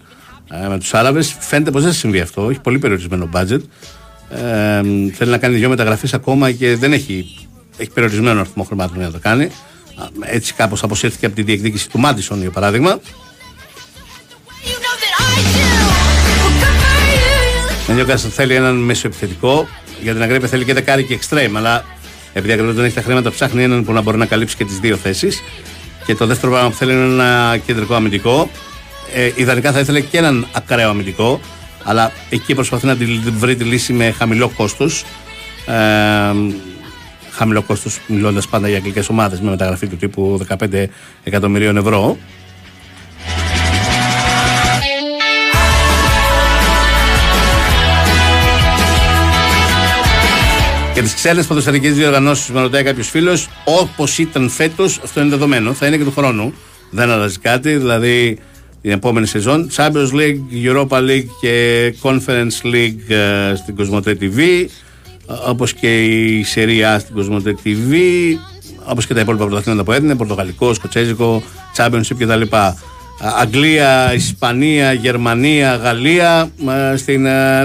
B: Ε, με τους Άραβες φαίνεται πως δεν θα συμβεί αυτό. Έχει πολύ περιορισμένο budget. Ε, θέλει να κάνει δύο μεταγραφές ακόμα και δεν έχει, έχει περιορισμένο αριθμό χρημάτων για να το κάνει. Α, Έτσι κάπως αποσύρθηκε από τη διεκδίκηση του Μάντισον για παράδειγμα. Ο Νιόκαστl θέλει έναν μεσοεπιθετικό. Για την Αγκρέπια θέλει και δεκάρι και extreme. Αλλά επειδή η Αγκρέπια δεν έχει τα χρήματα, ψάχνει έναν που να μπορεί να καλύψει και τις δύο θέσεις. Και το δεύτερο πράγμα που θέλει είναι ένα κεντρικό αμυντικό. Ε, ιδανικά θα ήθελε και έναν ακραίο αμυντικό. Αλλά εκεί προσπαθεί να τη βρει τη λύση με χαμηλό κόστος. Ε, χαμηλό κόστος, μιλώντας πάντα για αγγλικές ομάδες με μεταγραφή του τύπου 15 εκατομμυρίων ευρώ. Για τις ξένες ποδοσφαιρικές διοργανώσεις, με ρωτάει κάποιος φίλος, όπως ήταν φέτος, αυτό είναι δεδομένο, θα είναι και του χρόνου. Δεν αλλάζει κάτι, δηλαδή την επόμενη σεζόν. Champions League, Europa League και Conference League ε, στην Κοσμοτέ TV, όπως και η Serie A στην Κοσμοτέ TV, όπως και τα υπόλοιπα πρωταθλήματα που έδινε, Πορτογαλικό, Σκοτσέζικο, Championship κτλ. Ε, Αγγλία, Ισπανία, Γερμανία, Γαλλία ε, στην ε,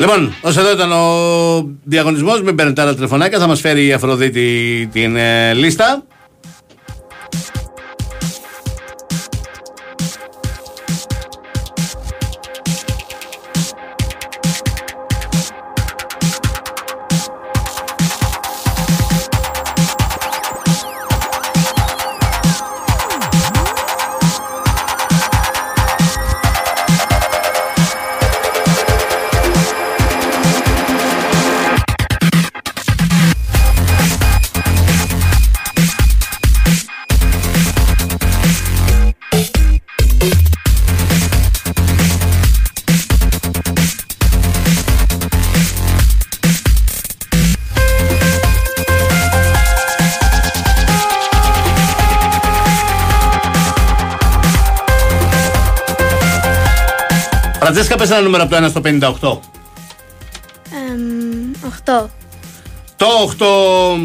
B: Λοιπόν, όσο εδώ ήταν ο διαγωνισμός, μην παίρνετε άλλα τηλεφωνάκια. Θα μας φέρει η Αφροδίτη την ε, λίστα. Πες ένα νούμερο από το 1 στο 58.
X: 8.
B: Το 8.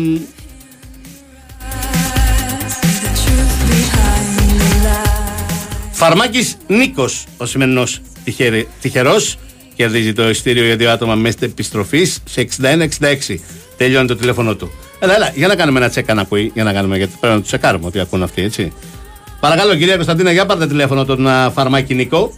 B: Φαρμάκης Νίκος, ο σημερινός τυχερι- τυχερός, κερδίζει το ειστήριο για δύο άτομα μέσα επιστροφής σε 61-66. Τελειώνει το τηλέφωνο του. Έλα, έλα, για να κάνουμε ένα τσέκα να ακούει, για να κάνουμε, γιατί πρέπει να του τσεκάρουμε ότι ακούν αυτοί, έτσι. Παρακαλώ, κυρία Κωνσταντίνα, για πάρτε τηλέφωνο τον α, Φαρμάκη Νίκο.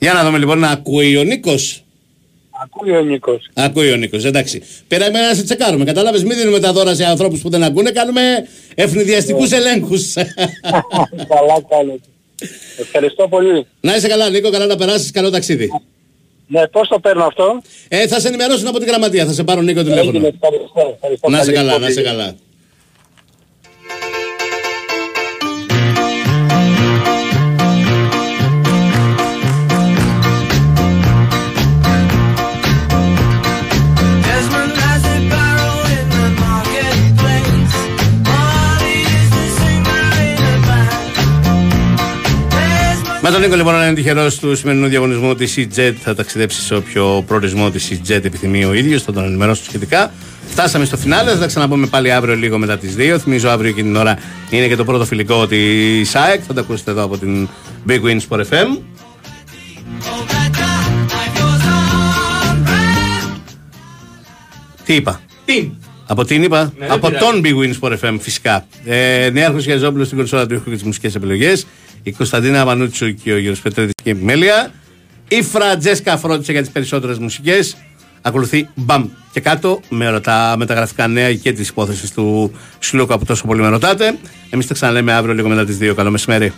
B: Για να δούμε λοιπόν να ακούει ο Νίκος.
Y: Ακούει ο Νίκος.
B: Ακούει ο Νίκος, εντάξει. Πήραμε να σε τσεκάρουμε. Κατάλαβες, μην δίνουμε τα δώρα σε ανθρώπους που δεν ακούνε, κάνουμε ευνηδιαστικούς ελέγχους. [laughs]
Y: Καλά κάνετε. Ευχαριστώ πολύ.
B: να είσαι καλά, Νίκο, καλά να περάσεις, καλό ταξίδι.
Y: Ναι, πώς το παίρνω αυτό;
B: Ε, θα σε ενημερώσουν από την γραμματεία, θα σε πάρουν Νίκο τηλέφωνο.
Y: Έγινε, ευχαριστώ, ευχαριστώ
B: Να είσαι
Y: πολύ.
B: καλά, να είσαι καλά. Με τον Νίκο λοιπόν να είναι τυχερός του σημερινού διαγωνισμού τη EJET θα ταξιδέψει σε όποιο προορισμό τη EJET επιθυμεί ο ίδιος, θα τον ενημερώσω σχετικά. Φτάσαμε στο φινάλες, θα τα ξαναπούμε πάλι αύριο λίγο μετά τις 2. Θυμίζω αύριο και την ώρα είναι και το πρώτο φιλικό τη ΣΑΕΚ. Θα το ακούσετε εδώ από την Big Win Sport FM. Τι είπα;
O: Τι.
B: Από την είπα;
O: Ναι, δεν
B: από
O: πειράζει.
B: τον Big Win Sport FM φυσικά. Ε, Νέαρχος Γιαζόπουλος στην κονσόλα του ήχου και τις μουσικές επιλογές. Η Κωνσταντίνα Μανούτσου και ο Γιώργος Πετρέτης και η επιμέλεια. Η Φραντζέσκα φρόντισε για τις περισσότερες μουσικές. Ακολουθεί μπαμ και κάτω με όλα τα μεταγραφικά νέα και τις υπόθεσεις του Σλούκα που τόσο πολύ με ρωτάτε. Εμείς τα ξαναλέμε αύριο λίγο μετά τις 2. Καλό μεσημέρι.